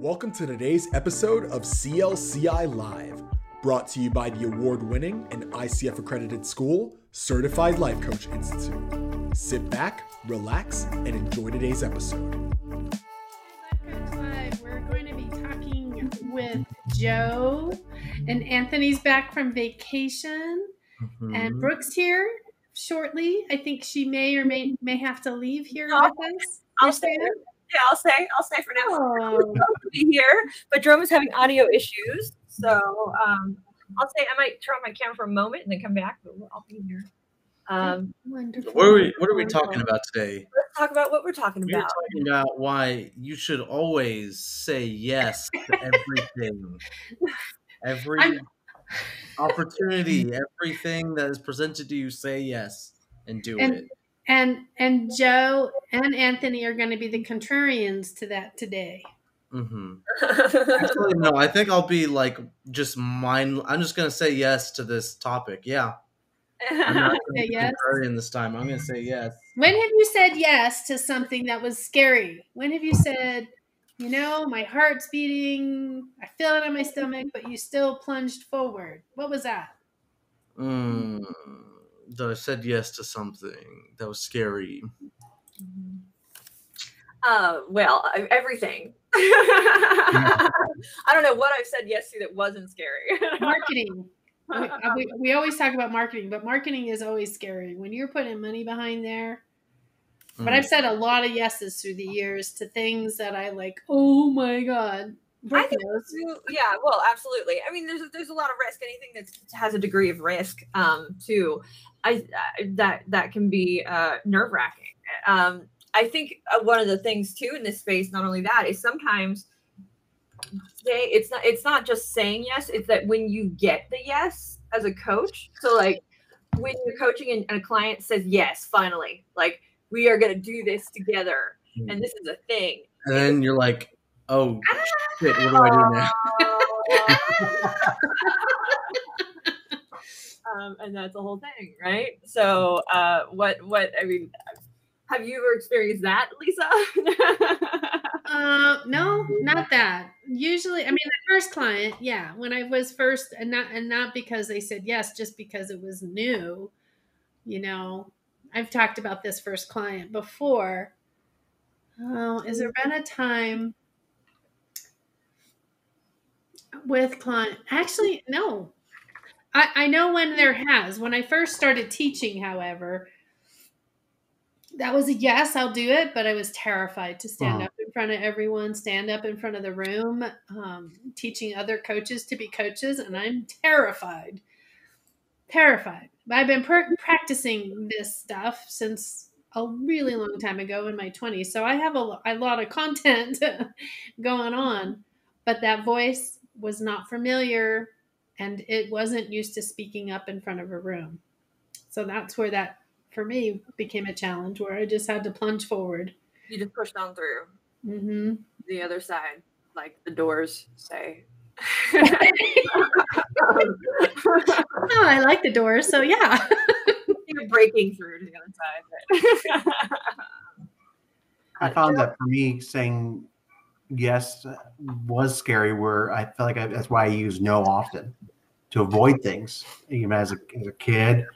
Welcome to today's episode of CLCI Live, brought to you by the award winning and ICF accredited school, Certified Life Coach Institute. Sit back, relax, and enjoy today's episode. Live, we're going to be talking with Joe, and Anthony's back from vacation, Mm-hmm. and Brooke's here shortly. I think she may or may may have to leave here I'll- with us. I'll stay. saying? Yeah, I'll stay. I'll stay for now. Oh, I'll be here, but Jerome is having audio issues, so um, I'll say I might turn on my camera for a moment and then come back, but I'll be here. Um, wonderful. What are we What are we talking about today? let's talk about what we're talking We're about. talking about why you should always say yes to everything, every I'm- opportunity, everything that is presented to you. Say yes and do And- it. And and Joe and Anthony are going to be the contrarians to that today. hmm Actually, no, I think I'll be like just mind. I'm just gonna say yes to this topic. Yeah, I'm not Say yes? contrarian this time. I'm gonna say yes. When have you said yes to something that was scary? When have you said, you know, my heart's beating, I feel it in my stomach, but you still plunged forward? What was that? Mm, that I said yes to something that was scary. uh, well, everything. I don't know what I've said yes to that wasn't scary. Marketing. We, uh, we, we always talk about marketing, but marketing is always scary. When you're putting money behind there, but Mm. I've said a lot of yeses through the years to things that I like, oh my God. I Brooke think yeah, well, absolutely. I mean, there's there's a lot of risk. Anything that has a degree of risk, um, too, I, I that that can be uh, nerve wracking. Um, I think uh, one of the things too in this space, not only that, is sometimes say it's not it's not just saying yes. It's that when you get the yes as a coach, so like when you're coaching and, and a client says yes, finally, like we are going to do this together, and this is a thing. And then you're like, oh shit, what do I do now? um, and that's the whole thing, right? So, uh, what, what, I mean, have you ever experienced that, Lisa? Uh, no, not that. Usually, I mean, the first client, yeah, when I was first, and not and not because they said yes, just because it was new. You know, I've talked about this first client before. Oh, has there been a time with client? Actually, no. I I know when there has. When I first started teaching, however. That was a yes, I'll do it, but I was terrified to stand Uh-huh. up in front of everyone, stand up in front of the room, um, teaching other coaches to be coaches, and I'm terrified. Terrified. But I've been per- practicing this stuff since a really long time ago in my 20s, so I have a, a lot of content going on, but that voice was not familiar and it wasn't used to speaking up in front of a room. So that's where that, for me, became a challenge where I just had to plunge forward. you just pushed on through hmm the other side, like the doors say. Oh, I like the doors, so yeah. You're breaking through to the other side. I found that for me, saying yes was scary. Where I felt like I, that's why I use no often to avoid things. Even as a, as a kid,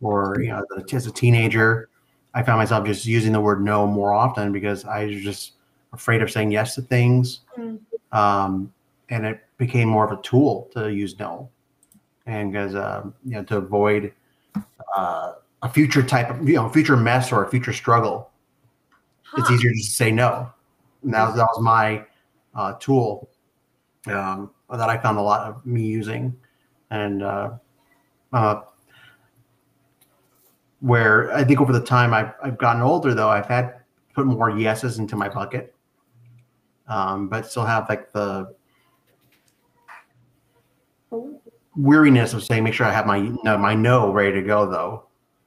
or you know, as a teenager, I found myself just using the word no more often because I was just afraid of saying yes to things, Mm. um, and it became more of a tool to use no, and because um, you know to avoid uh, a future type of you know future mess or a future struggle it's easier just to say no. And that was, that was my uh, tool um, that I found a lot of me using. And uh, uh, where I think over the time I've, I've gotten older, though, I've had put more yeses into my bucket, um, but still have like the weariness of saying, make sure I have my no, my no ready to go, though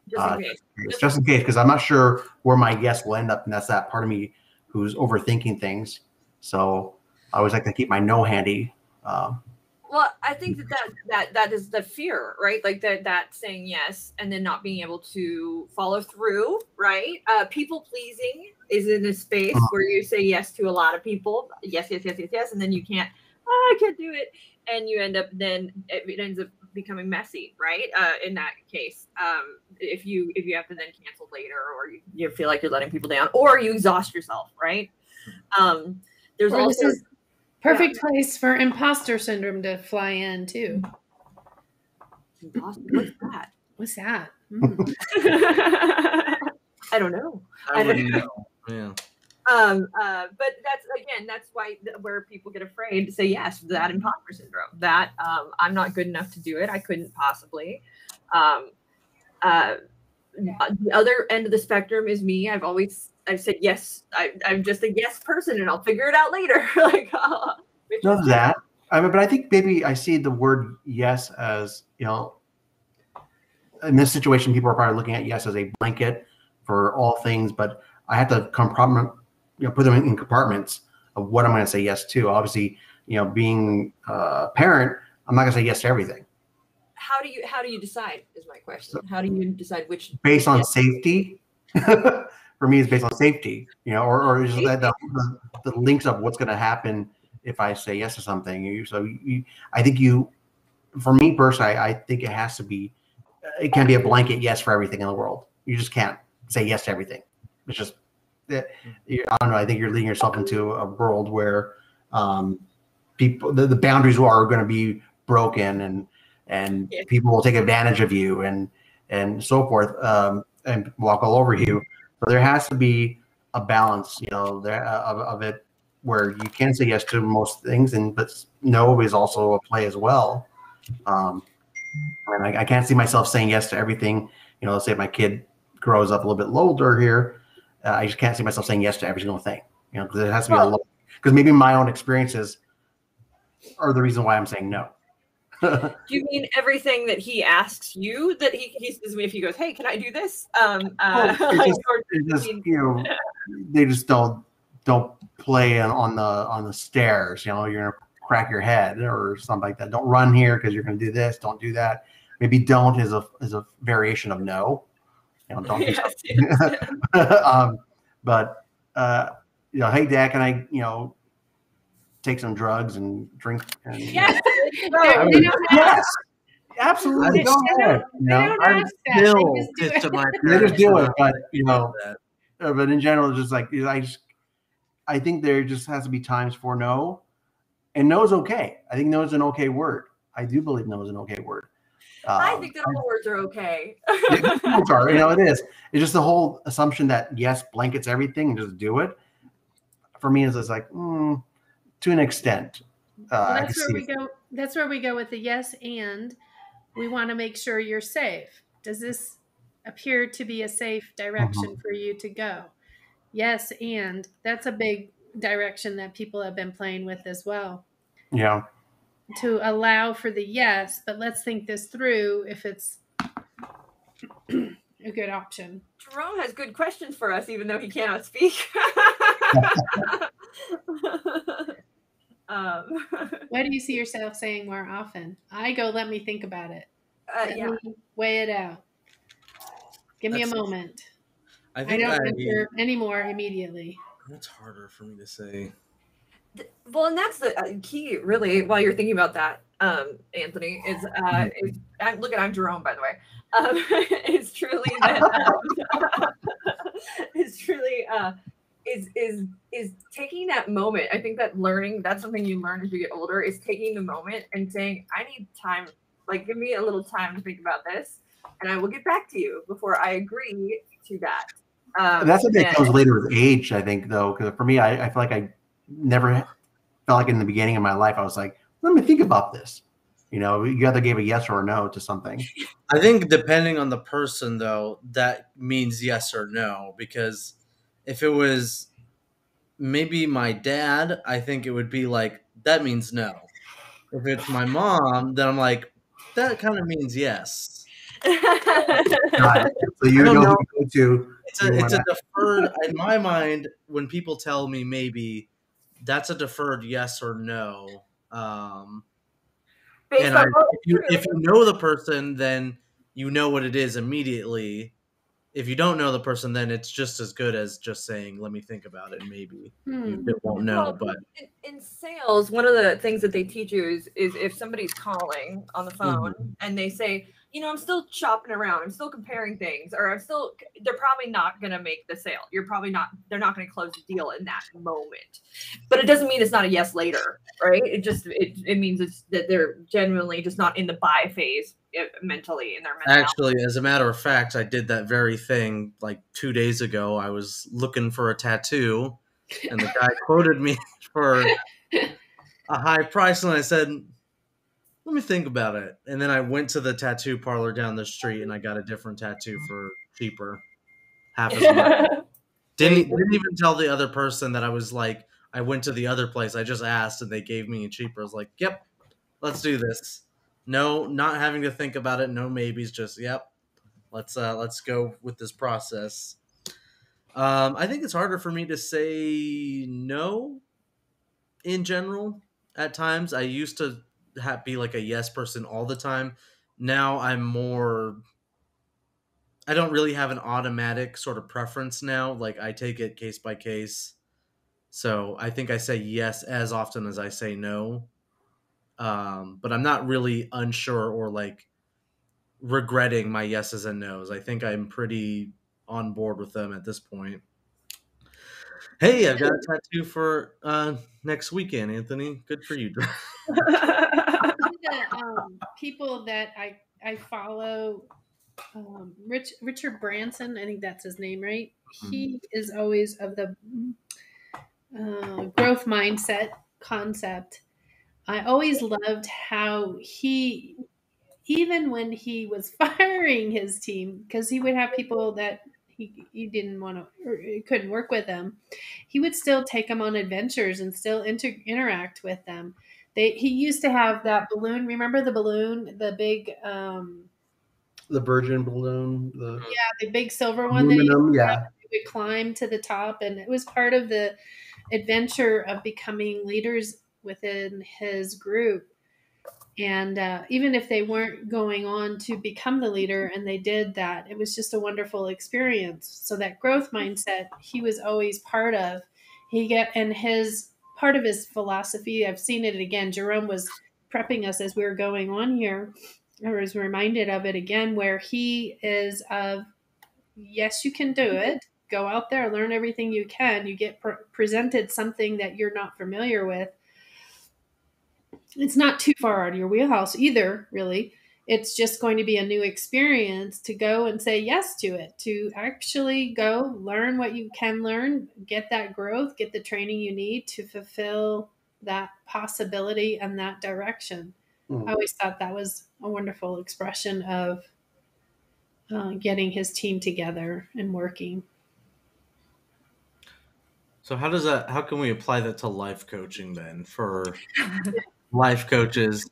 Just uh, in case. it's just in case because I'm not sure where my yes will end up, and that's that part of me who's overthinking things. So I always like to keep my no handy. Um, Well, I think that, that that that is the fear, right? Like that that saying yes and then not being able to follow through, right? Uh, people pleasing is in a space Uh-huh. where you say yes to a lot of people, yes, yes, yes, yes, yes, and then you can't. Oh, I can't do it, and you end up then it, it ends up becoming messy, right? Uh, in that case, um, if you if you have to then cancel later, or you, you feel like you're letting people down, or you exhaust yourself, right? Um, there's Or this also is perfect place for imposter syndrome to fly in too. what's that? What's that? Mm. I don't know. I I don't wouldn't know. Yeah. Um, uh, but that's again, that's why where people get afraid to say yes, that imposter syndrome. That um, I'm not good enough to do it. I couldn't possibly. Um, uh, the other end of the spectrum is me. I've always I've said yes. I, I'm just a yes person, and I'll figure it out later. like, uh, which None is- of that. I mean, but I think maybe I see the word yes as you know. In this situation, people are probably looking at yes as a blanket for all things, but I have to compartment, you know, put them in, compartments of what I'm going to say yes to. Obviously, you know, being a parent, I'm not going to say yes to everything How do you how do you decide? Is my question. How do you decide which based on yes- safety. for me, it's based on safety, you know, or, or just the, the, the, links of what's going to happen if I say yes to something. You, so you, I think you, for me personally, I, I think it has to be, it can't be a blanket yes for everything in the world. You just can't say yes to everything. It's just, that you- I don't know. I think you're leading yourself into a world where um, people, the, the boundaries are going to be broken and, and Yeah. people will take advantage of you and, and so forth, um, and walk all over you. So there has to be a balance, you know, there uh, of, of it where you can say yes to most things, and but no is also a play as well. Um, and I, I can't see myself saying yes to everything. You know, let's say my kid grows up a little bit older here, uh, I just can't see myself saying yes to every single thing. You know, because it has to be a Well- little. Because maybe my own experiences are the reason why I'm saying no. Do you mean everything that he asks you that he, he says if he goes, hey, can I do this? Um, uh, Well, like, just- or- just mean- you know they just don't don't play on, on the on the stairs you know you're gonna crack your head or something like that don't run here because you're gonna do this don't do that maybe don't is a is a variation of no you know don't do Yes, something. um, but uh you know hey dad can i you know take some drugs and drink and yes. They- No, they don't ask- yes absolutely They go don't- you they know don't I'm ask that. They still just do pissed it. at my they just do it but you know that. uh, but in general, it's just like I just I think there just has to be times for no, and no is okay. I think no is an okay word. I do believe no is an okay word. I Um, think that all words are okay. I'm sorry, you know it is. It's just the whole assumption that yes blankets everything and just do it. For me, is just like mm, to an extent. Uh, Well, I that's where see we it. go. That's where we go with the yes and we want to make sure you're safe. Does this appear to be a safe direction Mm-hmm. for you to go? Yes, and that's a big direction that people have been playing with as well. Yeah, To allow for the yes, but let's think this through if it's a good option. Jerome has good questions for us, even though he cannot speak. um, What do you see yourself saying more often? I go, let me think about it. uh, Let yeah. me weigh it out. Give me a That's- moment. I I don't I, answer anymore immediately. that's harder for me to say. Well, and that's the uh, key, really, while you're thinking about that, um, Anthony, is, uh, is I'm, look at I'm Jerome, by the way. Um, is truly that um, is truly uh, is is is taking that moment. I think that learning that's something you learn as you get older is taking the moment and saying, I need time, like give me a little time to think about this, and I will get back to you before I agree to that. Um, that's something that comes later with age. I think though, because for me, I, I feel like I never felt like in the beginning of my life I was like, let me think about this. You know, you either gave a yes or a no to something. I think depending on the person, though, that means yes or no. Because if it was maybe my dad, I think it would be like that means no. If it's my mom, then I'm like that kind of means yes. Got. So you don't know, know. who to go to. It's a, it's a deferred in my mind when people tell me maybe that's a deferred yes or no. Um, Based and I, if you if you know the person, then you know what it is immediately. If you don't know the person, then it's just as good as just saying, "Let me think about it." Maybe Hmm. you won't know, Well, but in, in sales, one of the things that they teach you is, is if somebody's calling on the phone Mm-hmm. and they say, you know, I'm still shopping around, I'm still comparing things, or I'm still, they're probably not going to make the sale. You're probably not, they're not going to close the deal in that moment. But it doesn't mean it's not a yes later, right? It just, it, it means it's that they're genuinely just not in the buy phase eh, mentally in their mentality. Actually, as a matter of fact, I did that very thing like two days ago. I was looking for a tattoo, and the guy quoted me for a high price, and I said, "Let me think about it." And then I went to the tattoo parlor down the street, and I got a different tattoo for cheaper, half as much. Didn't didn't even tell the other person that I was like, I went to the other place. I just asked, and they gave me a cheaper. I was like, "Yep, let's do this." No, not having to think about it. No maybes. Just yep. Let's uh let's go with this process. Um, I think it's harder for me to say no in general at times. I used to have, be like a yes person all the time. Now I'm more I don't really have an automatic sort of preference now. Like I take it case by case. So I think I say yes as often as I say no. Um, but I'm not really unsure or like regretting my yeses and nos. I think I'm pretty on board with them at this point. Hey, I've got a tattoo for uh, next weekend, Anthony. Good for you. The um, people that I I follow, um, Rich Richard Branson, I think that's his name, right? He is always of the uh, growth mindset concept. I always loved how he, even when he was firing his team, because he would have people that he, he didn't want to or couldn't work with them, he would still take them on adventures and still inter- interact with them they he used to have that balloon. Remember the balloon the big um The Virgin balloon, the the big silver one that he aluminum, yeah. would climb to the top and it was part of the adventure of becoming leaders within his group. And uh, even if they weren't going on to become the leader and they did that it was just a wonderful experience. So that growth mindset he was always part of he get and his part of his philosophy i've seen it again. Jerome was prepping us as we were going on here i was reminded of it again where he is of yes you can do it. Go out there learn everything you can. You get pre- presented something that you're not familiar with. It's not too far out of your wheelhouse either really it's just going to be a new experience to go and say yes to it to actually go learn what you can learn get that growth get the training you need to fulfill that possibility and that direction Mhm. i always thought that was a wonderful expression of uh, getting his team together and working So how does that? How can we apply that to life coaching then for life coaches?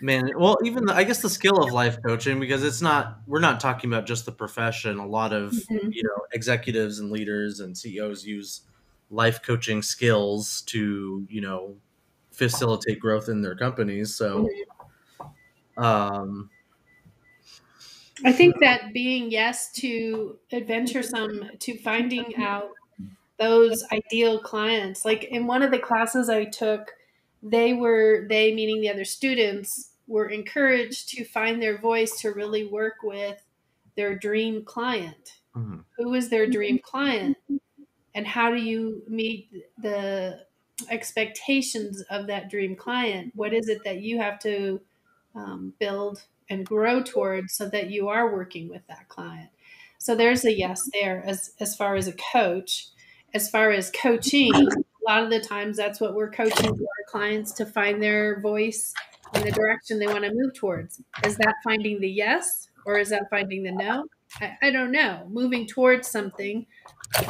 Man, well, even the, I guess the skill of life coaching because it's not we're not talking about just the profession. A lot of Mhm. you know executives and leaders and CEOs use life coaching skills to you know facilitate growth in their companies. So, um, I think that being yes to adventuresome, to finding out those ideal clients. Like in one of the classes I took, they were, they meaning the other students, were encouraged to find their voice to really work with their dream client. mhm. Who is their dream client? And how do you meet the expectations of that dream client? What is it that you have to um, build and grow towards so that you are working with that client. So there's a yes there as as far as a coach. As far as coaching, a lot of the times that's what we're coaching our clients to find their voice in the direction they want to move towards. Is that finding the yes or is that finding the no? I, I don't know. Moving towards something,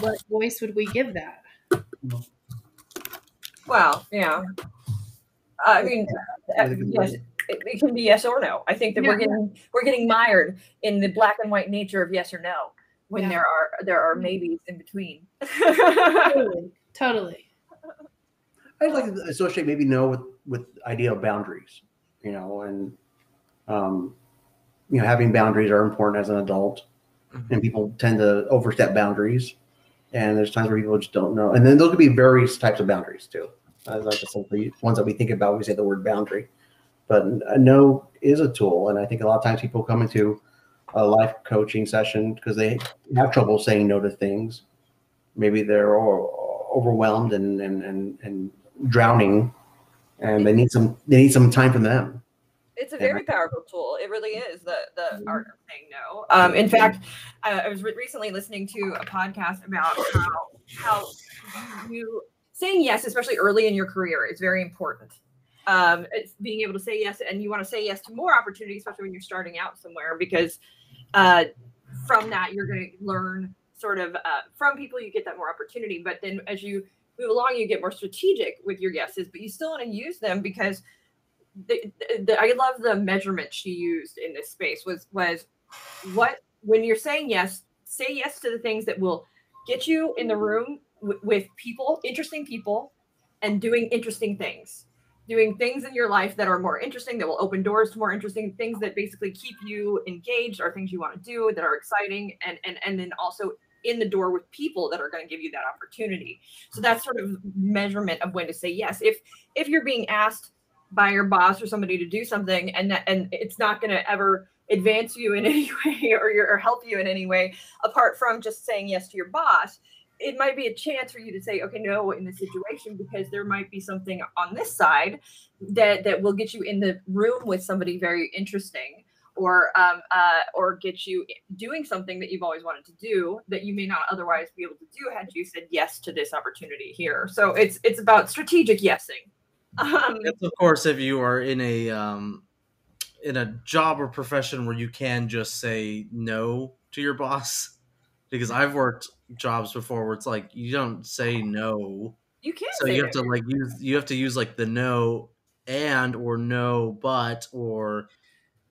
what voice would we give that? Well, yeah. I mean, uh, yes, it, it can be yes or no. I think that we're getting we're getting mired in the black and white nature of yes or no when Yeah. there are there are maybes in between. Totally. Totally. I'd like to associate maybe no with with idea of boundaries. You know, and um, you know, having boundaries are important as an adult, Mhm. and people tend to overstep boundaries. And there's times where people just don't know. And then those could be various types of boundaries too. I like the ones that we think about when we say the word boundary. But no is a tool, and I think a lot of times people come into a life coaching session because they have trouble saying no to things. Maybe they're overwhelmed and and and, and drowning, and they need some they need some time from them. It's a very powerful tool. It really is the the art of saying no. Um, in fact, I, I was re- recently listening to a podcast about how how you saying yes, especially early in your career, is very important. Um, it's being able to say yes, and you want to say yes to more opportunities, especially when you're starting out somewhere, because uh, from that you're going to learn sort of uh, from people. You get that more opportunity, but then as you move along, you get more strategic with your yeses, but you still want to use them because the, the, I love the measurement she used in this space was was what when you're saying yes, say yes to the things that will get you in the room w- with people, interesting people, and doing interesting things. Doing things in your life that are more interesting, that will open doors to more interesting things that basically keep you engaged, are things you want to do that are exciting, and and and then also in the door with people that are going to give you that opportunity. So that's sort of measurement of when to say yes. If if you're being asked by your boss or somebody to do something and that and it's not going to ever advance you in any way or, your, or help you in any way apart from just saying yes to your boss it might be a chance for you to say okay no in this situation because there might be something on this side that that will get you in the room with somebody very interesting or um, uh, or get you doing something that you've always wanted to do that you may not otherwise be able to do had you said yes to this opportunity here so it's it's about strategic yesing um, That's of course if you are in a um, in a job or profession where you can just say no to your boss. Because I've worked jobs before where it's like you don't say no, you can't. so say you have no. to like use you have to use like the no and or no but or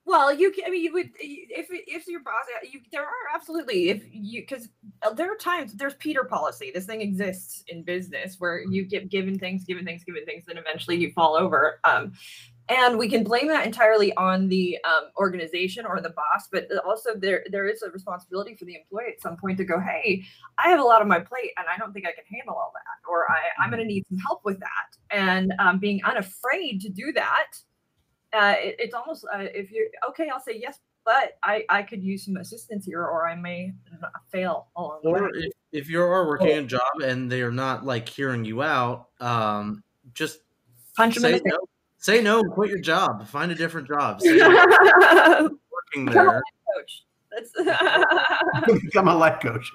Well, you can. I mean, you would if if your boss. You there are absolutely if you because there are times there's Peter policy. This thing exists in business where you get given things, given things, given things, and eventually you fall over. Um, and we can blame that entirely on the um, organization or the boss, but also there there is a responsibility for the employee at some point to go, hey, I have a lot on my plate, and I don't think I can handle all that, or I, I'm going to need some help with that, and um, being unafraid to do that uh, it, it's almost uh, if you're okay, I'll say yes, but I I could use some assistance here, or I may fail along the way. or if, if you are working a job and they are not like hearing you out, um, just Punch them in say the no. Say no. Quit your job. Find a different job. Say working there. coach. That's Become a life coach.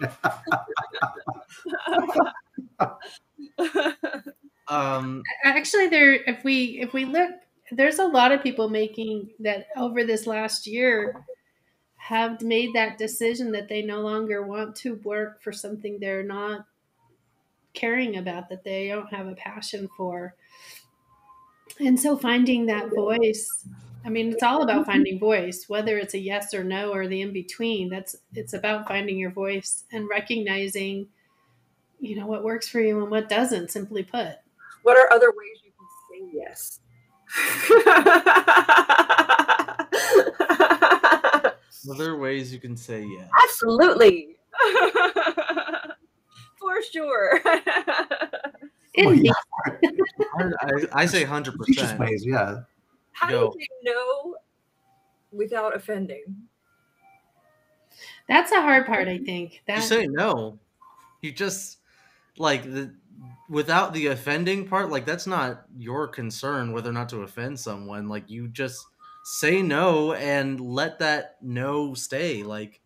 Um, Actually, there if we if we look, there's a lot of people making that over this last year have made that decision that they no longer want to work for something they're not caring about that they don't have a passion for. And so finding that voice, I mean, it's all about finding voice, whether it's a yes or no or the in between. That's it's about finding your voice and recognizing, you know, what works for you and what doesn't, simply put. what are other ways you can say yes? other ways you can say yes. Absolutely. For sure. Well, yeah, I, I say hundred specious percent. ways, yeah. How Go. do you say no without offending? That's a hard part, I think. You That say no. You just like the without the offending part. Like that's not your concern whether or not to offend someone. Like you just say no and let that no stay. Like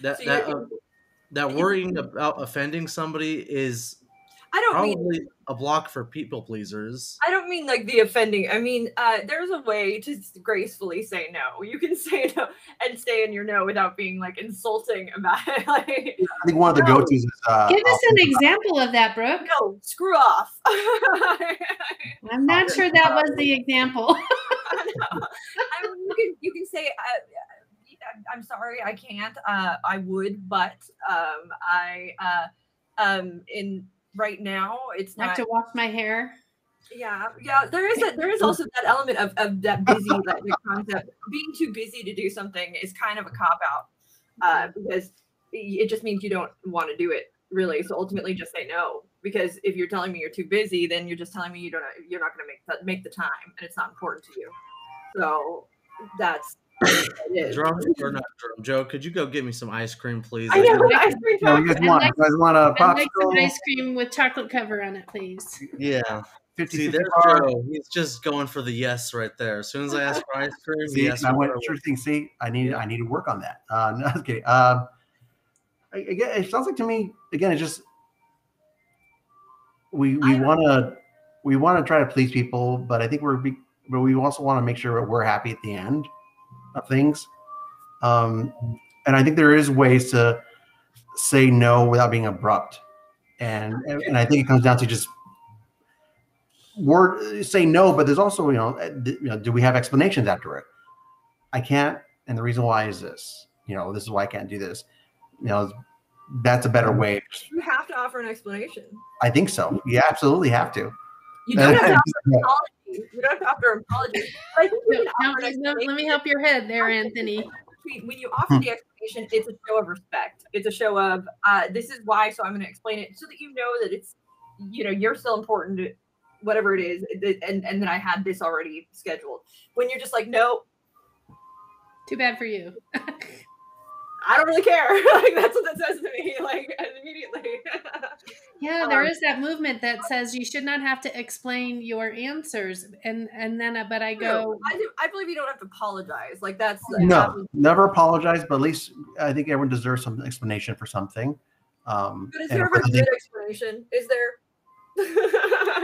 that So that uh, that worrying about offending somebody is I don't mean probably a block for people pleasers. I don't mean like the offending. I mean, uh, there's a way to gracefully say no. You can say no and stay in your no without being like insulting about it. like, I think one of the No. go-tos is uh, give us an example of that, Brooke. no, screw off. I'm not sure that was the example. I mean, you can you can say uh, I'm sorry I can't. Uh, I would, but um, I uh, um, in right now it's I have not. to wash my hair. Yeah, yeah. There is a, there is also that element of, of that busy the concept being too busy to do something is kind of a cop out uh, because it just means you don't want to do it really. So ultimately, just say no because if you're telling me you're too busy, then you're just telling me you don't you're not going to make that make the time and it's not important to you. So that's Drum or not drum, Joe? Could you go get me some ice cream, please? I know ice cream. No, you guys want, like- you guys want a I'd like some ice cream with chocolate cover on it, please. Yeah. 50 See, 50 there's. Joe. He's just going for the yes right there. As soon as I ask for ice cream, See, yes. I went whatever. sure thing. See, I need I need to work on that. Uh, no, I'm kidding. Um, I- again, it sounds like to me again. It's just we we want to we want to try to please people, but I think we're be, but we also want to make sure we're happy at the end of things. Um, and I think there is ways to say no without being abrupt, and and I think it comes down to just word say no, but there's also you know, uh, you know, do we have explanations after it? I can't, and the reason why is this. You know, this is why I can't do this. You know, that's a better way. You have to offer an explanation. I think so. You absolutely have to. You don't have to You don't have to offer an I think you No, no, let me help your head there, Anthony. When- when you offer the explanation, it's a show of respect. It's a show of uh, this is why, so I'm going to explain it so that you know that it's you know you're still important, to whatever it is, and and then I had this already scheduled. When you're just like, no, Too bad for you. I don't really care. like that's what that says to me. Like immediately. Yeah, there Um, is that movement that says you should not have to explain your answers, and and then uh, but I go, I, do, I believe you don't have to apologize. Like that's No, never apologize, but at least I think everyone deserves some explanation for something. Um, But is there ever a good they- explanation? Is there?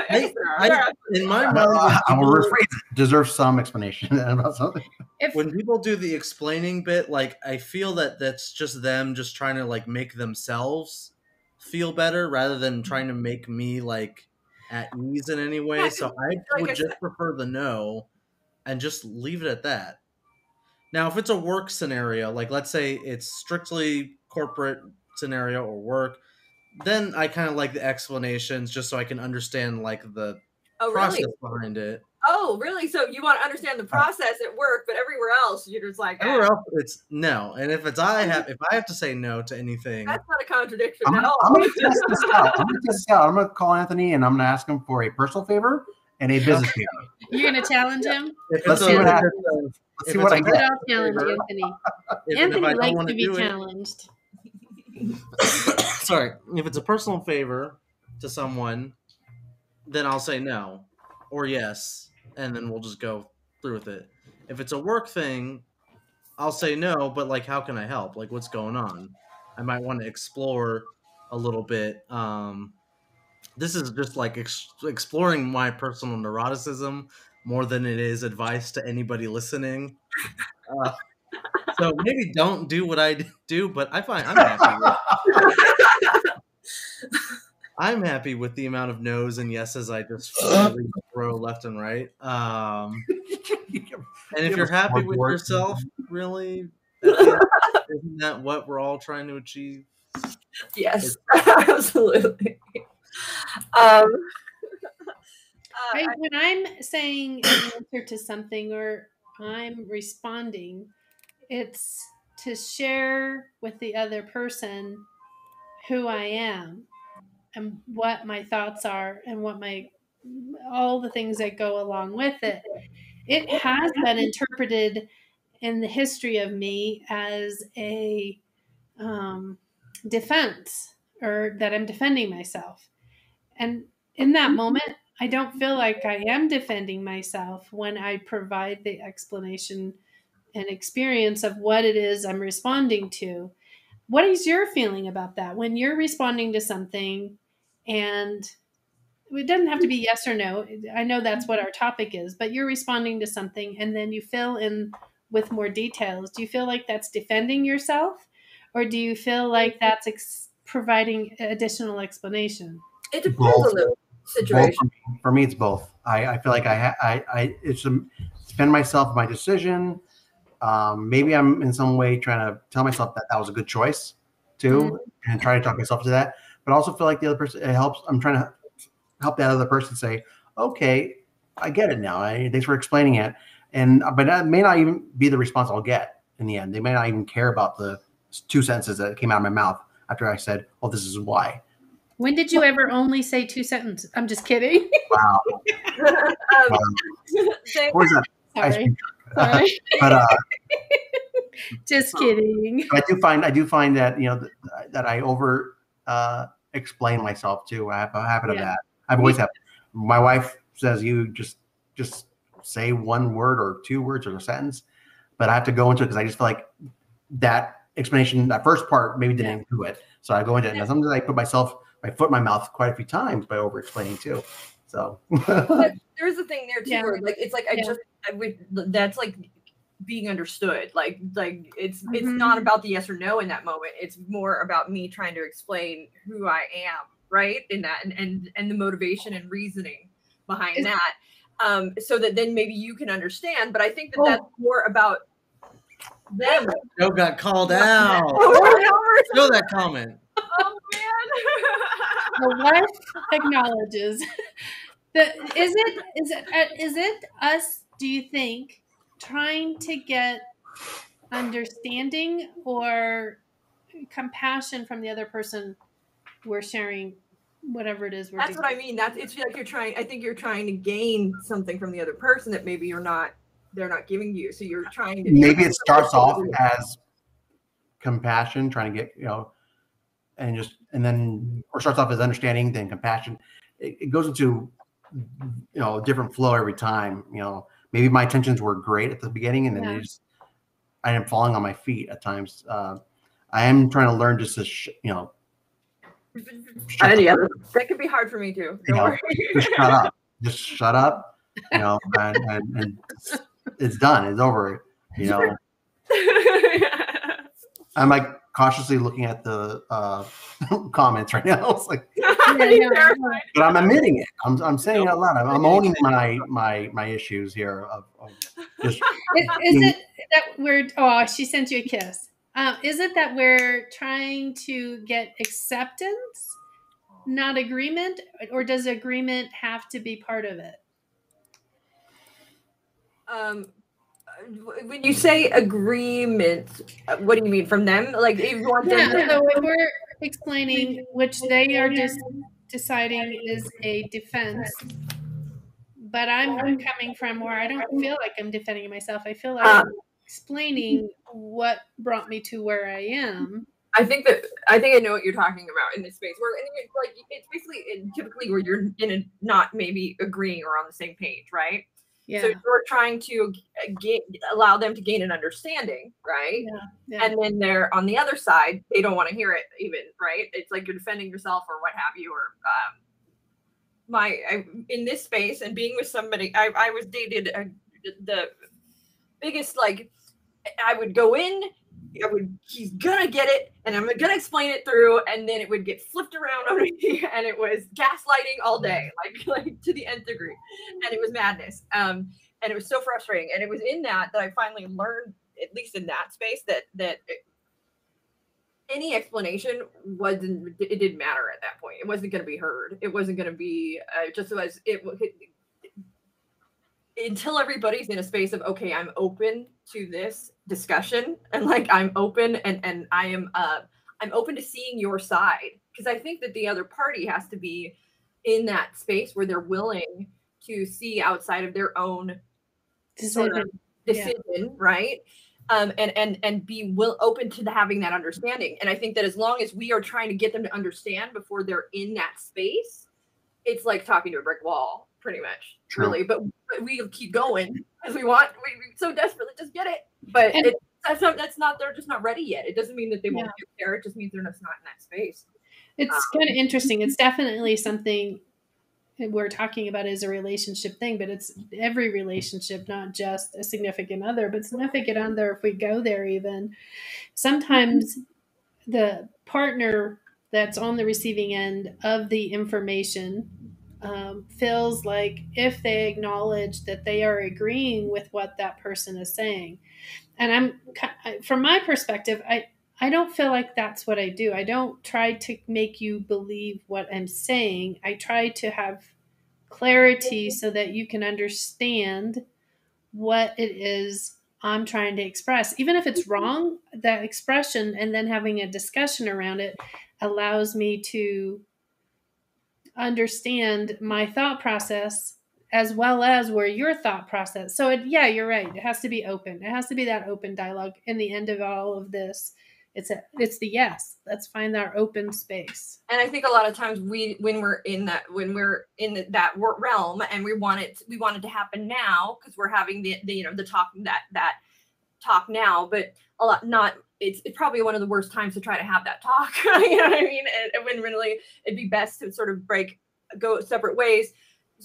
I- I- in my I, mind, I will when rephrase it. Deserves some explanation about something. if when people do the explaining bit, like I feel that that's just them just trying to like make themselves feel better rather than trying to mm-hmm. make me like at ease in any way. Yeah, so I like I would just prefer the no and just leave it at that. Now, if it's a work scenario, like let's say it's strictly corporate scenario or work, then I kind of like the explanations just so I can understand like the oh process really? behind it. Oh really? So you want to understand the process at work, but everywhere else you're just like, Everywhere "Ah, else, it's no. And if it's I have, if I have to say no to anything, that's not a contradiction I'm, at all. I'm gonna test this out. I'm gonna test out. I'm gonna call Anthony and I'm gonna ask him for a personal favor and a business favor. you're going to challenge him, if Let's see what happens. it's a- Let's see what a I good get. off challenge, Anthony. if- if Anthony I don't likes wanna be challenged. sorry, if it's a personal favor to someone, then I'll say no or yes, and then we'll just go through with it. If it's a work thing, I'll say no, but like, how can I help? Like, what's going on? I might want to explore a little bit. Um, this is just like ex- exploring my personal neuroticism more than it is advice to anybody listening. Uh, so maybe don't do what I do, but I find I'm happy. With, I'm happy with the amount of no's and yeses I just throw left and right. Um, and if you're happy with yourself, really, at the end, isn't that what we're all trying to achieve? yes, absolutely. Um, uh, I, when I'm saying an answer to something or I'm responding, it's to share with the other person who I am and what my thoughts are and what my all the things that go along with it. It has been interpreted in the history of me as a um, defense or that I'm defending myself. And in that moment, I don't feel like I am defending myself when I provide the explanation and experience of what it is I'm responding to. What is your feeling about that when you're responding to something and it doesn't have to be yes or no. I know that's what our topic is, but you're responding to something and then you fill in with more details. Do you feel like that's defending yourself or do you feel like mm-hmm. that's ex- providing additional explanation? it depends on the situation. for, me, for me, it's both. I, I feel like I, ha- I, I, it's a, defend myself my decision. Um, maybe I'm in some way trying to tell myself that that was a good choice too, and try to talk myself to that. But I also feel like the other person it helps. I'm trying to help that other person say, okay, I get it now. I, thanks for explaining it. And but that may not even be the response I'll get in the end. They may not even care about the two sentences that came out of my mouth after I said, "Well, this is why." When did you ever only say two sentences? I'm just kidding. Wow. um, they- Where's that ice Sorry. Cream? Sorry. but uh, just kidding. I do find I do find that you know th- that I over uh, explain myself too. I have a habit of that. I've always had. My wife says you just just say one word or two words or a sentence, but I have to go into it because I just feel like that explanation, that first part, maybe didn't do it. So I go into it, and sometimes I put myself my foot in my mouth quite a few times by over explaining too. So but there's a thing there too Yeah. where like it's like I Yeah. just I would that's like being understood like like it's it's Mhm. not about the yes or no in that moment it's more about me trying to explain who I am right in that and and, and the motivation and reasoning behind Is- that um so that then maybe you can understand but I think that Oh. that's more about them Joe got called out. oh Show that comment. Oh, man The wife acknowledges. The, is it is it uh, it us? Do you think trying to get understanding or compassion from the other person? We're sharing whatever it is we're That's doing. what I mean. That's it's like you're trying. I think you're trying to gain something from the other person that maybe you're not. They're not giving you. So you're trying to. maybe it starts off as compassion, trying to get you know, and just and then or starts off as understanding, then compassion. It, it goes into you know a different flow every time. You know, maybe my intentions were great at the beginning, and then Yeah. just I am falling on my feet at times. Uh, I am trying to learn just to sh- you know shut, Uh, yeah, that could be hard for me too. You Don't know, worry. just shut up, just shut up. You know, and, and, and it's done. It's over. You know. I'm like cautiously looking at the uh, comments right now. It's like, Yeah, no, no. but I'm admitting it. I'm, I'm saying it out loud. I'm, I'm owning my my my issues here of, of just Is, is it that we're? Oh, she sent you a kiss. Uh, is it that we're trying to get acceptance, not agreement, or does agreement have to be part of it? um, when you say agreement, uh, what do you mean from them? Like you want them Yeah. to- So if we're explaining which they are just deciding is a defense, but I'm coming from where I don't feel like I'm defending myself. I feel like Uh. I'm explaining what brought me to where I am. I think that I think I know what you're talking about in this space where I it's like it's basically in, typically where you're in a not maybe agreeing or on the same page, right? Yeah. So you're trying to get, allow them to gain an understanding, right? yeah. And then they're on the other side, they don't want to hear it even, right? It's like you're defending yourself or what have you, or um, my I, in this space and being with somebody, I, I was dated uh, the biggest like I would go in, I would he's gonna get it, and I'm gonna explain it through, and then it would get flipped around on me, and it was gaslighting all day, like like to the nth degree, and it was madness. Um, and it was so frustrating, and it was in that that I finally learned, at least in that space, that that it- any explanation wasn't it didn't matter at that point. It wasn't to be heard. It wasn't to be uh, just it, it until everybody's in a space of okay i'm open to this discussion and like i'm open and and i am uh i'm open to seeing your side because i think that the other party has to be in that space where they're willing to see outside of their own sort of Decision. Yeah. right um and and and be will open to having that understanding and i think that as long as we are trying to get them to understand before they're in that space it's like talking to a brick wall pretty much True. really but, but we keep going because we want we, we so desperately just get it but And- it, that's not that's not they're just not ready yet it doesn't mean that they won't Yeah. get there it just means they're just not in that space It's um, kind of interesting. Mhm. It's definitely something we're talking about as a relationship thing, but it's every relationship, not just a significant other, but significant other. If we go there, even sometimes mm-hmm. the partner that's on the receiving end of the information um, feels like if they acknowledge that they are agreeing with what that person is saying, and I'm from my perspective, I I don't feel like that's what I do. I don't try to make you believe what I'm saying. I try to have clarity so that you can understand what it is I'm trying to express. Even if it's wrong, that expression and then having a discussion around it allows me to understand my thought process as well as where your thought process. So it, yeah, you're right. It has to be open. It has to be that open dialogue. In the end of all of this, it's a, it's the yes. Let's find our open space. And I think a lot of times we, when we're in that, when we're in that realm and we want it, we want it to happen now because we're having the, the, you know, the talk that that talk now, but a lot not. It's, it's probably one of the worst times to try to have that talk. you know what I mean? And when really it'd be best to sort of break, go separate ways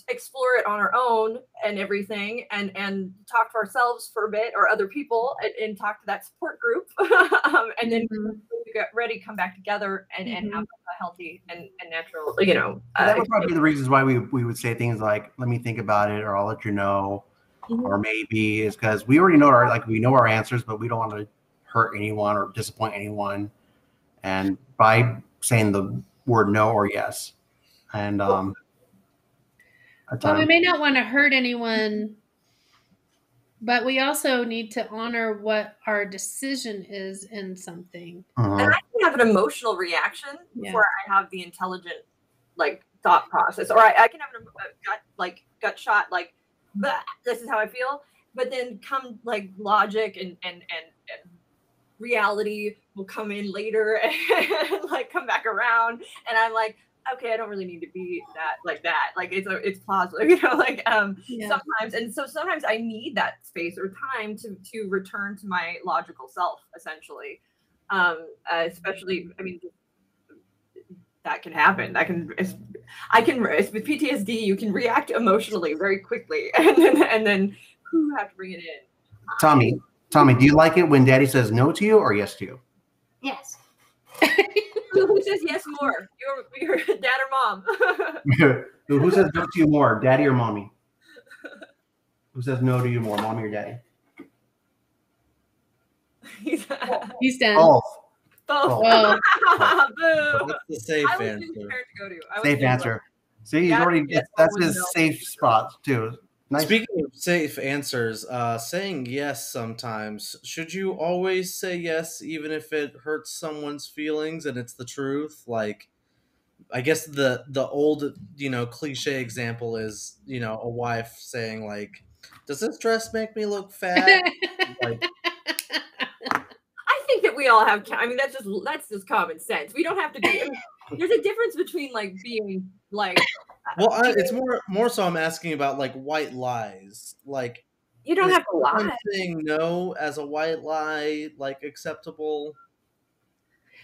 explore it on our own and everything and and talk to ourselves for a bit or other people and, and talk to that support group um, and then mm-hmm. we get ready come back together and, mm-hmm. and have a healthy and, and natural you know uh, that would probably be the reasons why we, we would say things like let me think about it or i'll let you know mm-hmm. or maybe is because we already know our like we know our answers but we don't want to hurt anyone or disappoint anyone and by saying the word no or yes and um well, we may not want to hurt anyone, but we also need to honor what our decision is in something. Uh-huh. And I can have an emotional reaction yeah. before I have the intelligent, like thought process, or I, I can have a, gut, like gut shot, like this is how I feel. But then come like logic and and and, and reality will come in later and like come back around, and I'm like, okay, I don't really need to be that like that. Like it's a, it's plausible, you know. Like um, yeah. sometimes, and so sometimes I need that space or time to to return to my logical self, essentially. Um, uh, especially, I mean, that can happen. That can, I can with PTSD, you can react emotionally very quickly, and then and then who have to bring it in. Tommy, Tommy, do you like it when Daddy says no to you or yes to you? Yes. Who says yes more? Your, your dad or mom? Who says no to you more, daddy or mommy? Who says no to you more, mommy or daddy? He's, He's done. Both. Both. Oh. Boo. That's the safe answer. Safe answer. See, he's already. That's his safe spot too. Nice. Speaking of safe answers, uh, saying yes sometimes, should you always say yes even if it hurts someone's feelings and it's the truth? Like, I guess the the old you know cliche example is you know a wife saying like, "Does this dress make me look fat?" like, I think that we all have. I mean, that's just that's just common sense. We don't have to be. I mean, there's a difference between like being like uh, well, I, it's more more so. I'm asking about like white lies. Like you don't have to lie. Saying no as a white lie, like acceptable.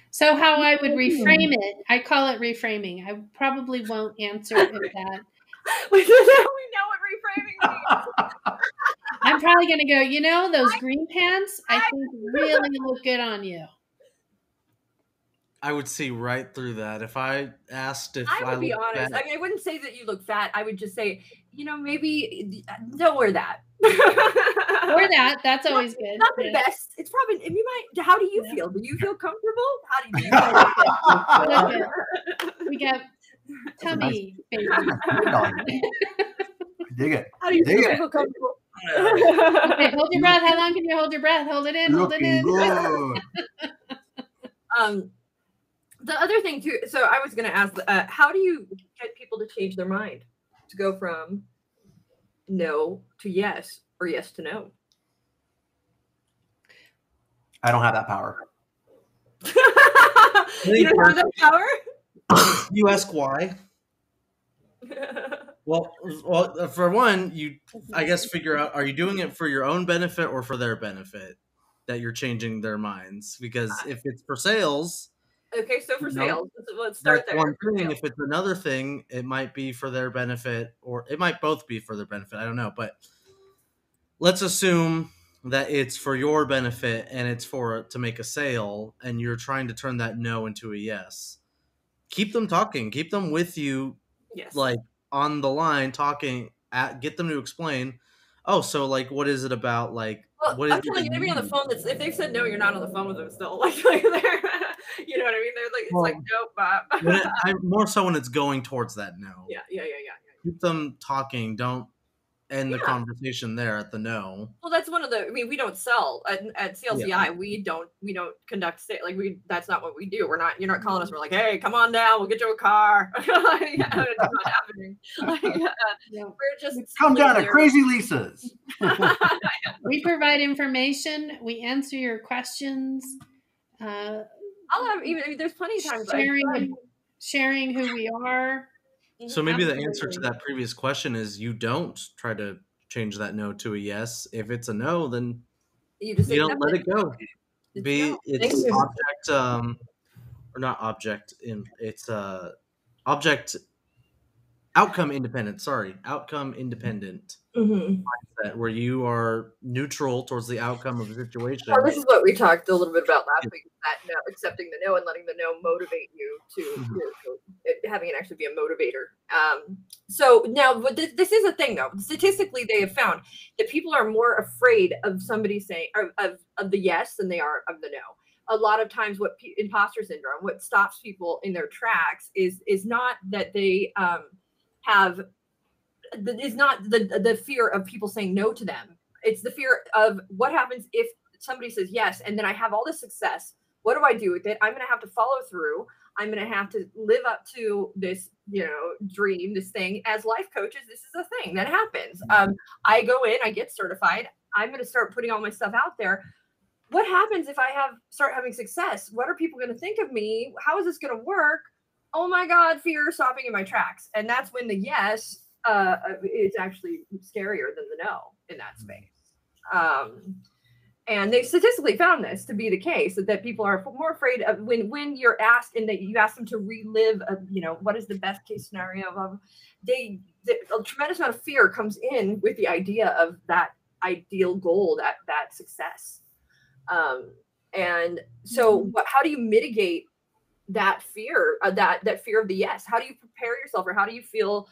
So how I would hmm. reframe it, I call it reframing. I probably won't answer it with that. we know what reframing means. I'm probably going to go. You know those green pants? I think really look good on you. I would see right through that if I asked if I would I be honest. Fat. I mean, I wouldn't say that you look fat. I would just say, you know, maybe uh, don't wear that. wear that. That's always good. Not the yeah. best. It's probably. If you might. How do you yeah. feel? Do you feel comfortable? How do you? feel? we got tummy nice. baby. Dig it. How do you Dig feel, feel comfortable? Okay, hold your breath. How long can you hold your breath? Hold it in. Hold it in. Um the other thing too so i was going to ask uh, how do you get people to change their mind to go from no to yes or yes to no i don't have that power you don't have that power you ask why well well uh, for one you i guess figure out are you doing it for your own benefit or for their benefit that you're changing their minds because ah. if it's for sales Okay, so for sales, know, let's start there. One thing. If it's another thing, it might be for their benefit, or it might both be for their benefit. I don't know, but let's assume that it's for your benefit and it's for to make a sale, and you're trying to turn that no into a yes. Keep them talking. Keep them with you. Yes. Like on the line, talking. At get them to explain. Oh, so like, what is it about? Like, well, what is I'm telling you, on the phone. That's if they've said no, you're not on the phone with them still. Like, like they're you know what I mean? They're like, it's well, like, nope, Bob. I, more so when it's going towards that no. Yeah, yeah, yeah, yeah. keep them talking. Don't end the Yeah. conversation there at the no. Well, that's one of the. I mean, we don't sell at, at CLCI. We don't. We don't conduct sale. Like we. That's not what we do. We're not. You're not calling us. We're like, hey, come on down. We'll get you a car. yeah, it's not happening. Like, uh, Yeah. we're just Come down to. Crazy Lisa's. We provide information. We answer your questions. Uh, I'll have even. I mean, there's plenty of times. I- sharing, sharing who we are. So maybe the answer to that previous question is you don't try to change that no to a yes. If it's a no, then you you don't let it go. It's Be no. it's object um or not object in it's uh object outcome independent. Sorry, outcome independent. Mhm. That where you are neutral towards the outcome of the situation. Well, this is what we talked a little bit about last week. That no, accepting the no and letting the no motivate you to, Mhm. to- it- having it actually be a motivator. Um, so now, but this, this is a thing though. Statistically, they have found that people are more afraid of somebody saying of, of, of the yes than they are of the no. A lot of times, what imposter syndrome, what stops people in their tracks, is is not that they um, have is not the the fear of people saying no to them. It's the fear of what happens if somebody says yes, and then I have all this success. What do I do with it? I'm going to have to follow through. I'm going to have to live up to this, you know, dream, this thing. As life coaches, this is a thing that happens. Um, I go in, I get certified. I'm going to start putting all my stuff out there. What happens if I have start having success? What are people going to think of me? How is this going to work? Oh my God, fear stopping in my tracks. And that's when the yes uh, is actually scarier than the no in that space. Um, and they statistically found this to be the case that, that people are more afraid of when when you're asked and that you ask them to relive a, you know what is the best case scenario of they the, a tremendous amount of fear comes in with the idea of that ideal goal that that success um and so what, how do you mitigate that fear uh, that that fear of the yes how do you prepare yourself or how do you feel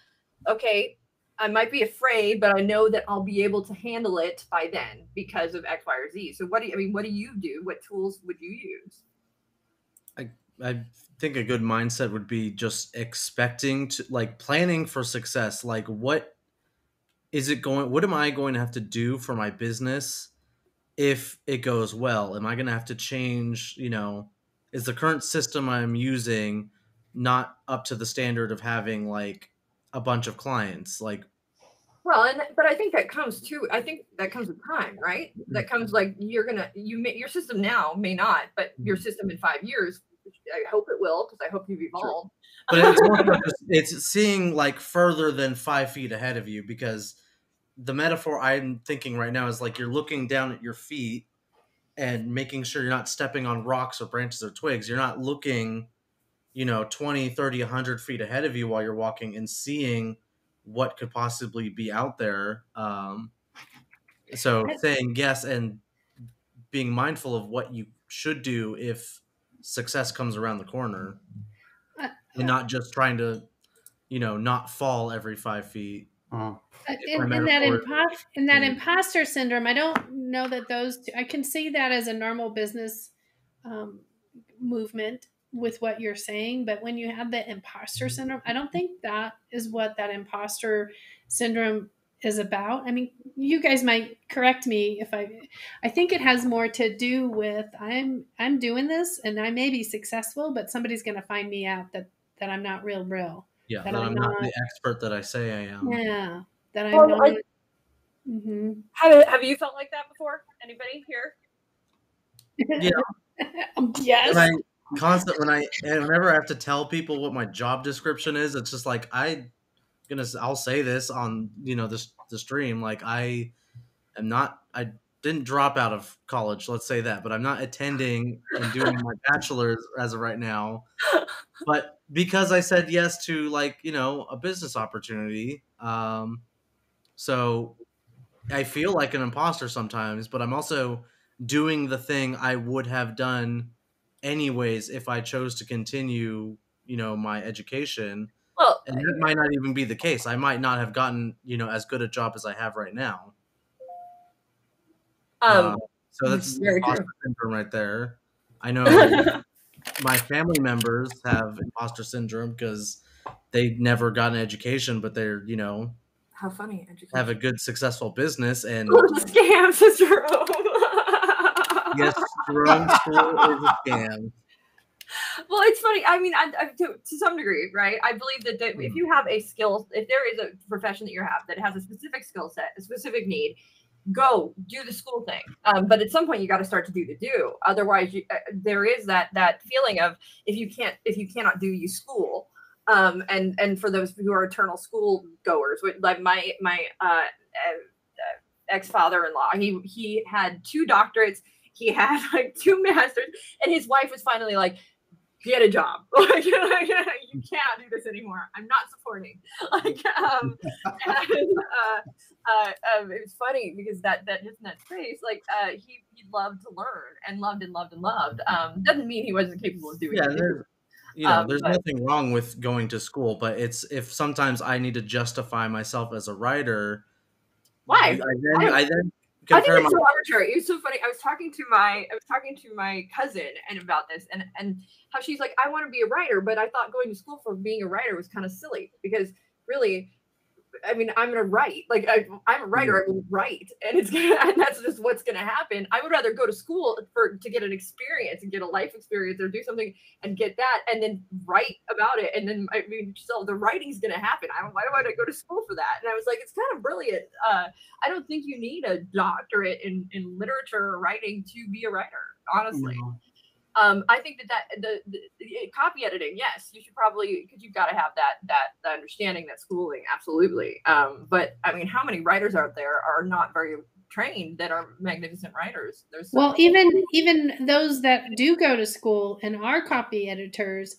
okay I might be afraid, but I know that I'll be able to handle it by then because of X, Y, or Z. So what do you, I mean, what do you do? What tools would you use? I think a good mindset would be just expecting to like planning for success. Like what is it going what am I going to have to do for my business if it goes well? Am I going to have to change, you know, is the current system I'm using not up to the standard of having like a bunch of clients? Like Well, and but I think that comes too. I think that comes with time, right? That mm-hmm. comes like you're gonna you may your system now may not, but your mm-hmm. system in five years, I hope it will because I hope you've evolved. but it's more it's seeing like further than five feet ahead of you because the metaphor i'm thinking right now is like you're looking down at your feet and making sure you're not stepping on rocks or branches or twigs. You're not looking you know 20 30 100 feet ahead of you while you're walking and seeing what could possibly be out there um, so saying yes and being mindful of what you should do if success comes around the corner Uh, and not just trying to you know not fall every five feet Uh, in, in that impo- in that Mm. imposter syndrome, I don't know that those two, I can see that as a normal business um, movement with what you're saying, but when you have the imposter syndrome, I don't think that is what that imposter syndrome is about. I mean, you guys might correct me if I I think it has more to do with I'm I'm doing this and I may be successful, but somebody's going to find me out that that I'm not real real. Yeah That that I'm i'm not not- the expert that i say i am Yeah, that I'm Well, not. I- Mhm. Have, have you felt like that before? Anybody here? Um, yes. when I constant when I and whenever I have to tell people what my job description is, it's just like I gonna I'll say this on you know this the stream like I am not I didn't drop out of college let's say that but I'm not attending and doing my bachelor's as of right now but because I said yes to like you know a business opportunity um so I feel like an imposter sometimes but I'm also doing the thing I would have done anyways if I chose to continue, you know, my education. Well, And that might not even be the case. I might not have gotten, you know, as good a job as I have right now. um, Uh, so that's very imposter syndrome right there. I know my family members have imposter syndrome because they never got an education, but they're you know How funny. Education. have a good successful business and scams is true. yes, Jerome School is a scam. well, it's funny. I mean, I, I, to, to some degree, right? I believe that, that if hmm. you have a skill, if there is a profession that you have that has a specific skill set, a specific need, go do the school thing. Um, but at some point, you got to start to do the do. Otherwise, you, uh, there is that that feeling of if you can't, if you cannot do, you school. Um, and and for those who are eternal school goers, like my my uh, uh, ex father in law, he he had two doctorates. He had like two masters, and his wife was finally like, get a job. Like, you can't do this anymore. I'm not supporting. Like, um, and, uh, uh, um, it was funny because that that that space, like, uh, he he loved to learn and loved and loved and loved. Um, doesn't mean he wasn't capable of doing Yeah, it. there's, you know, Um, there's but- nothing wrong with going to school, but it's if sometimes I need to justify myself as a writer. Why? I then I then I think it's so arbitrary. It was so funny. I was talking to my I was talking to my cousin and about this and and how she's like, I want to be a writer, but I thought going to school for being a writer was kind of silly because really, I mean, I'm gonna write. Like I, I'm a writer. I will write, and it's gonna, and that's just what's gonna happen. I would rather go to school for to get an experience and get a life experience or do something and get that, and then write about it. And then I mean, so the writing's gonna happen. I don't. Why do I go to school for that? And I was like, it's kind of brilliant. Uh, I don't think you need a doctorate in in literature or writing to be a writer. Honestly, know, um, I think that that the, the, the copy editing, yes, you should probably because you've got to have that that that understanding, that schooling, absolutely. Um, but I mean, how many writers out there are not very trained that are magnificent writers? There's Well, even even those that do go to school and are copy editors,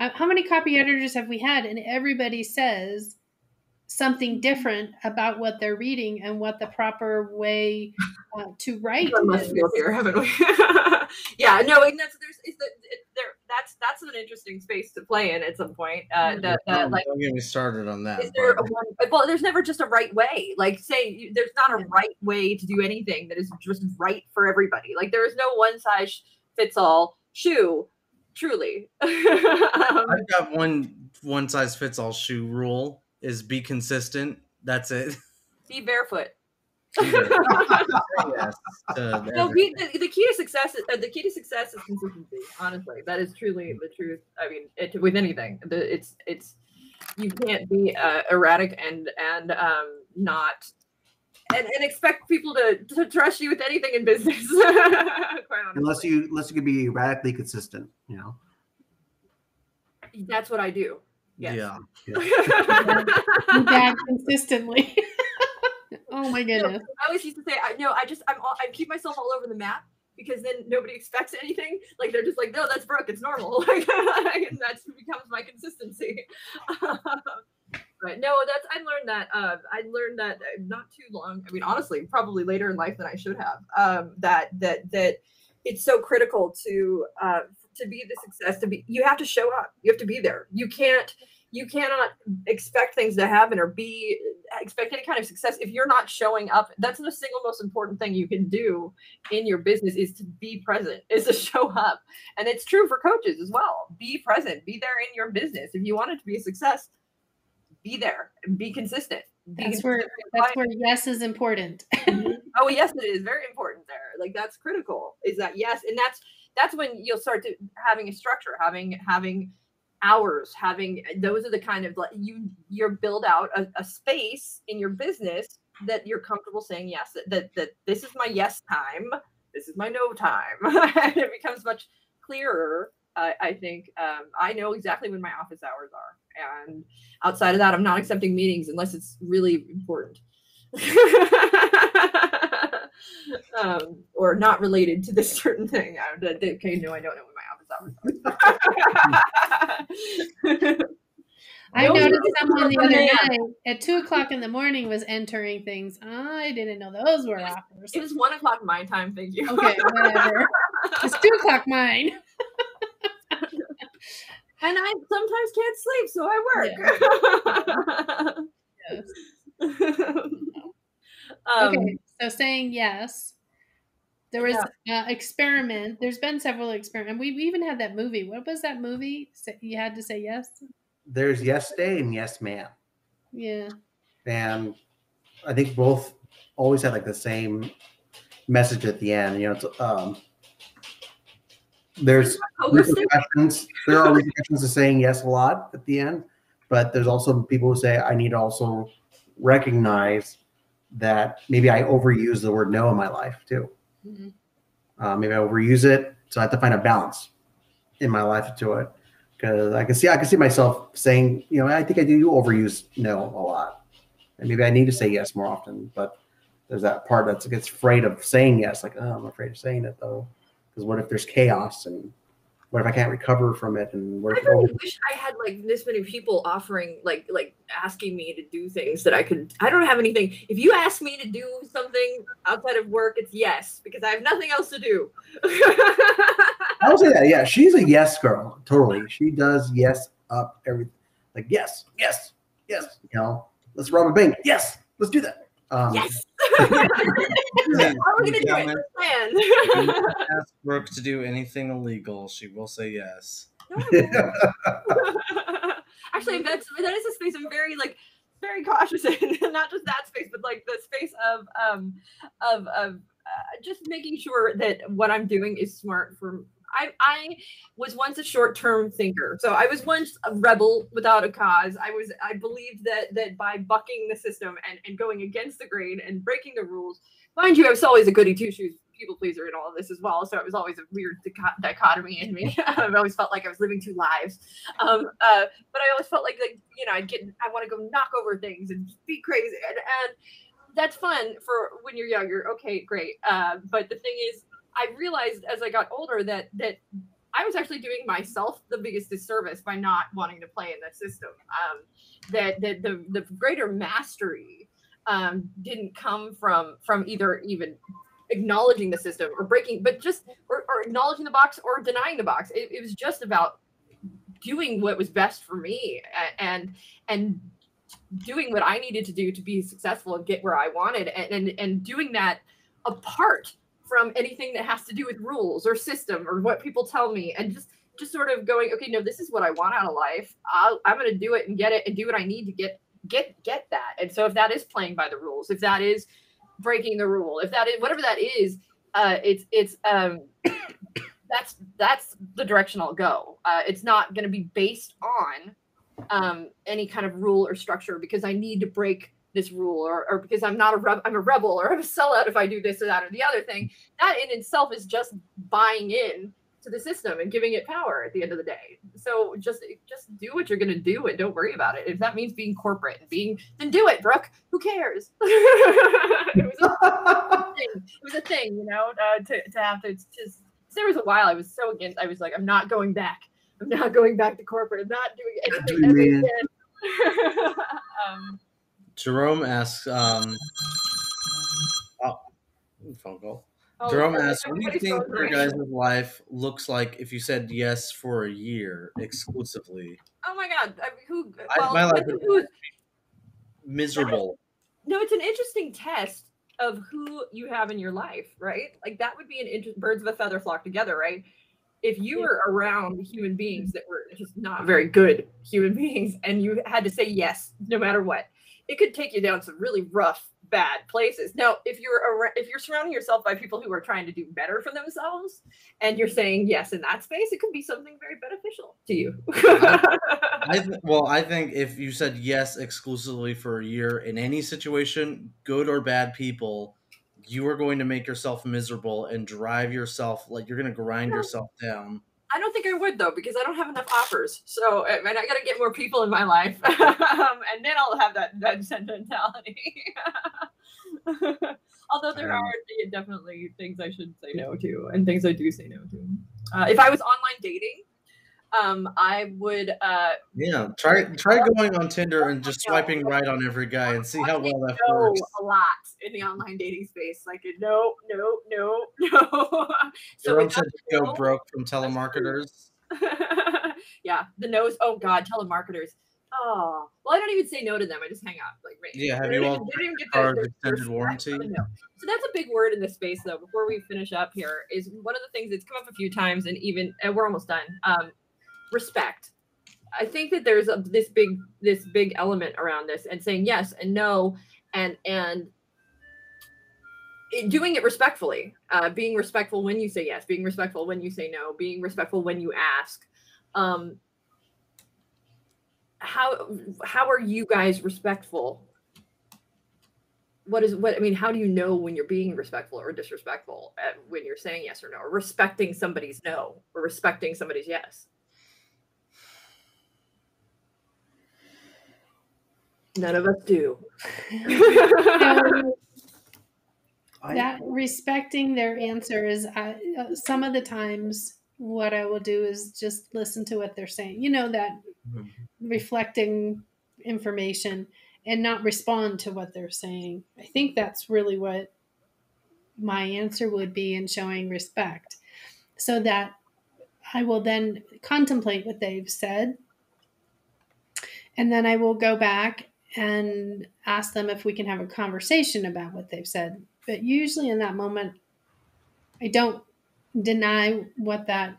uh, how many copy editors have we had? And everybody says something different about what they're reading and what the proper way uh, to write One must is. feel here, haven't we? yeah, no, and that's there's is the it, there that's that's an interesting space to play in at some point. Uh, the, the, don't, like don't get me started on that. is there a but- one, well there's never just a right way like say there's not a right way to do anything that is just right for everybody like there is no one size fits all shoe truly um, I've got one one size fits all shoe rule is be consistent. That's it. be barefoot Either. yes, to no every- be, the, the key to success is, uh, the key to success is consistency honestly that is truly the truth i mean it, with anything the, it's it's you can't be uh, erratic and and um not and, and expect people to, to trust you with anything in business unless you unless you could be radically consistent, you know. That's what I do. Yes. Yeah. Be bad consistently. oh my goodness. I always used to say, I know, I just, I'm, all, I keep myself all over the map because then nobody expects anything. Like they're just like, no, that's Brooke. It's normal. Like and that's becomes my consistency. Right. No, that's I learned that. Uh, I learned that uh, not too long. I mean, honestly, probably later in life than I should have. Um, that that that it's so critical to uh, to be the success. To be, you have to show up. You have to be there. You can't. You cannot expect things to happen or be expect any kind of success if you're not showing up. That's the single most important thing you can do in your business is to be present, is to show up. And it's true for coaches as well. Be present. Be there in your business. If you want it to be a success, be there and be consistent. Be That's consistent with that's where yes is important. Mm-hmm. oh yes it is very important there like that's critical is that yes and that's that's when you'll start to having a structure having having hours having those are the kind of like you you're build out a, a space in your business that you're comfortable saying yes that, that that this is my yes time this is my no time. And it becomes much clearer uh, i think um, i know exactly when my office hours are. And outside of that i'm not accepting meetings unless it's really important um, or not related to this certain thing. I, that- that- okay, no, I don't know what my office hours are. I Those noticed someone the other night at two o'clock in the morning was entering things. I didn't know those were offers. It was one o'clock my time. Thank you. Okay, whatever. It's two o'clock mine. and I sometimes can't sleep, so I work. Yes. um, Okay, so saying yes. There was uh, experiment. There's been several experiments. We we even had that movie. What was that movie? You had to say yes. there's yes day and yes man. Yeah. And I think both always had like the same message at the end. You know, it's, um, there's repercussions. There are repercussions to saying yes a lot at the end, but there's also people who say I need to also recognize that maybe I overuse the word no in my life too. Mhm. Uh, maybe I overuse it, so I have to find a balance in my life to it because I can see I can see myself saying, you know, I think I do overuse no a lot, and maybe I need to say yes more often. But there's that part that gets afraid of saying yes, like oh, I'm afraid of saying it though, because what if there's chaos and what if I can't recover from it and what I really wish I had like this many people offering like like asking me to do things that I could I don't have anything. If you ask me to do something outside of work, it's yes, because I have nothing else to do. I would say that. Yeah, she's a yes girl. Totally. She does yes up everything. Like yes, yes, yes. You know, let's rob a bank. Yes, let's do that. Um, yes. Hey, How are we gonna do it? do Let's not plan. ask Brooke to do anything illegal. She will say yes. Actually, that's that is a space I'm very like very cautious in. Not just that space, but like the space of um of of uh, just making sure that what I'm doing is smart for. I, I was once a short-term thinker, so I was once a rebel without a cause. I was I believed that that by bucking the system and, and going against the grain and breaking the rules, mind you, I was always a goody two shoes people pleaser in all of this as well. So it was always a weird dichotomy in me. I've always felt like I was living two lives. Um, uh, but I always felt like, like you know, I'd get, I want to go knock over things and be crazy, and, and that's fun for when you're younger. Okay, great. Uh, but the thing is, I realized as I got older that that I was actually doing myself the biggest disservice by not wanting to play in that system. Um, that that the the greater mastery um, didn't come from from either even acknowledging the system or breaking, but just or, or acknowledging the box or denying the box. It, it was just about doing what was best for me and and doing what I needed to do to be successful and get where I wanted, and and, and doing that apart from anything that has to do with rules or system or what people tell me, and just just sort of going, okay, no, this is what I want out of life. I'll, I'm going to do it and get it and do what I need to get get get that. And so if that is playing by the rules, if that is breaking the rule, if that is whatever that is, uh, it's it's um, that's that's the direction I'll go. Uh, it's not going to be based on um, any kind of rule or structure because I need to break this rule or, or because I'm not a reb- I'm a rebel or I'm a sellout if I do this or that or the other thing. That in itself is just buying in to the system and giving it power at the end of the day. So just just do what you're gonna do and don't worry about it. If that means being corporate and being then do it, Brooke. Who cares? it was a thing. It was a thing, you know, uh, to, to have to just there was a while I was so against I was like, I'm not going back. I'm not going back to corporate. I'm not doing anything ever again. um, Jerome asks, um, oh, phone call. oh, Jerome asks, what do you think your guys' life looks like if you said yes for a year exclusively? Oh my god! I mean, who? I- my life is- Miserable. no, it's an interesting test of who you have in your life, right? Like that would be an inter- birds of a feather flock together, right? If you were around human beings that were just not very good human beings, and you had to say yes no matter what, it could take you down some really rough, bad places. Now, if you're around, if you're surrounding yourself by people who are trying to do better for themselves, and you're saying yes in that space, it could be something very beneficial to you. I th- well, I think if you said yes exclusively for a year in any situation, good or bad people, you are going to make yourself miserable and drive yourself like you're going to grind No. yourself down. I don't think I would though because I don't have enough offers. So I mean, I got to get more people in my life, um, and then I'll have that that sentimentality. Although there Um, are definitely things I should say no to, and things I do say no to. Uh, if I was online dating, um, I would. Uh, Yeah, try try going on Tinder and just swiping right on every guy and see how well that no works. a lot in the online dating space. Like no, no, no, no. so Jerome with said to go broke from telemarketers. yeah, the nose. Oh God, telemarketers. Oh, well, I don't even say no to them. I just hang up. Like, right. Yeah, have you all even- get cards their- their extended warranty? respect for the no. So that's a big word in this space, though. Before we finish up here, is one of the things that's come up a few times, and even and we're almost done. Um, respect. I think that there's a, this big this big element around this and saying yes and no and and doing it respectfully uh, being respectful when you say yes being respectful when you say no being respectful when you ask. Um, how how are you guys respectful? What is what i mean how do you know when you're being respectful or disrespectful when you're saying yes or no or respecting somebody's no or respecting somebody's yes none of us do. So, that respecting their answers I, uh, some of the times what i will do is just listen to what they're saying. You know that reflecting information and not respond to what they're saying. I think that's really what my answer would be in showing respect. So that i will then contemplate what they've said. And then i will go back and ask them if we can have a conversation about what they've said. But usually in that moment i don't deny what that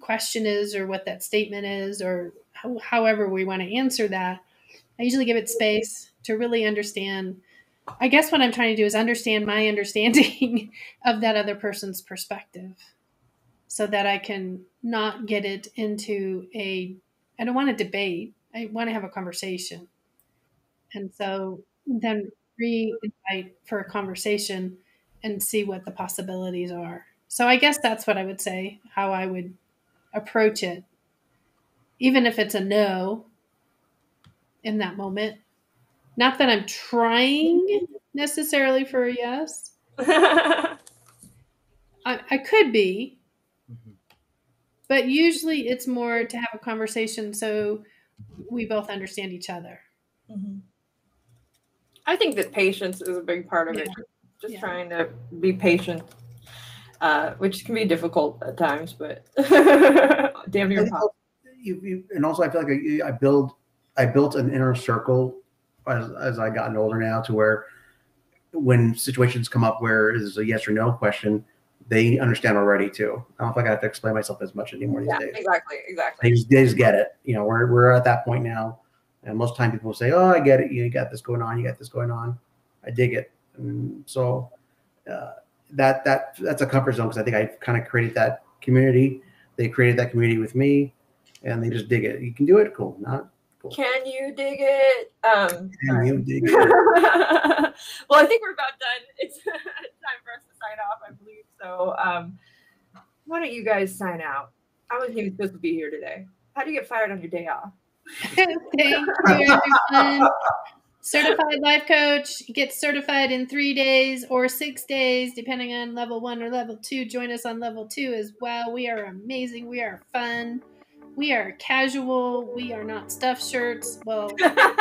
question is or what that statement is or how, however we want to answer that. I usually give it space to really understand. I guess what i'm trying to do is understand my understanding of that other person's perspective so that i can not get it into a i don't want to debate. I want to have a conversation and so then re-invite for a conversation and see what the possibilities are. So I guess that's what I would say, how I would approach it. Even if it's a no in that moment. Not that I'm trying necessarily for a yes. I, I could be, Mhm. but usually it's more to have a conversation so we both understand each other. I think that patience is a big part of it just Yeah. trying to be patient uh, which can be difficult at times but damn near And also, you, you, and also, I feel like I, I build, I built an inner circle as, as I gotten older now to where when situations come up where it's a yes or no question, they understand already too. I don't think I have to explain myself as much anymore these yeah days. exactly exactly They just, they just get it. You know, we're, we're at that point now. And most time people say, oh, I get it. You got this going on. You got this going on. I dig it. And so uh, that, that, that's a comfort zone because I think I kind of created that community. They created that community with me and they just dig it. You can do it. Cool. Not cool. can you dig it um Can you dig it? well, I think we're about done. It's time for us to sign off, I believe. So, um, why don't you guys sign out? I wasn't even supposed to be here today. How do you get fired on your day off? Thank you, everyone. Certified life coach gets certified in three days or six days, depending on level one or level two. Join us on level two as well. We are amazing. We are fun. We are casual. We are not stuffed shirts. Well,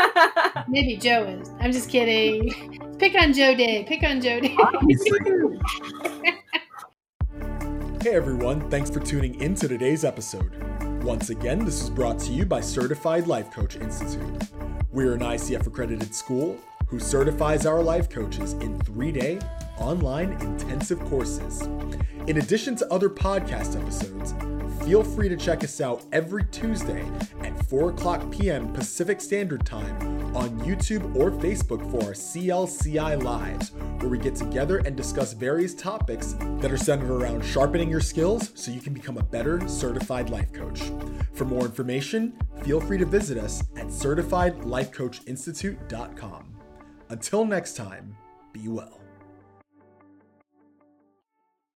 maybe Joe is. I'm just kidding. Pick on Joe Day. Pick on Joe Day. Hey everyone, thanks for tuning in to today's episode. Once again, this is brought to you by Certified Life Coach Institute. We're an ICF accredited school who certifies our life coaches in three day online intensive courses. In addition to other podcast episodes, feel free to check us out every Tuesday at 4 o'clock p.m. Pacific Standard Time on YouTube or Facebook for our CLCI Lives, where we get together and discuss various topics that are centered around sharpening your skills so you can become a better certified life coach. For more information, feel free to visit us at certifiedlifecoachinstitute.com. Until next time, be well.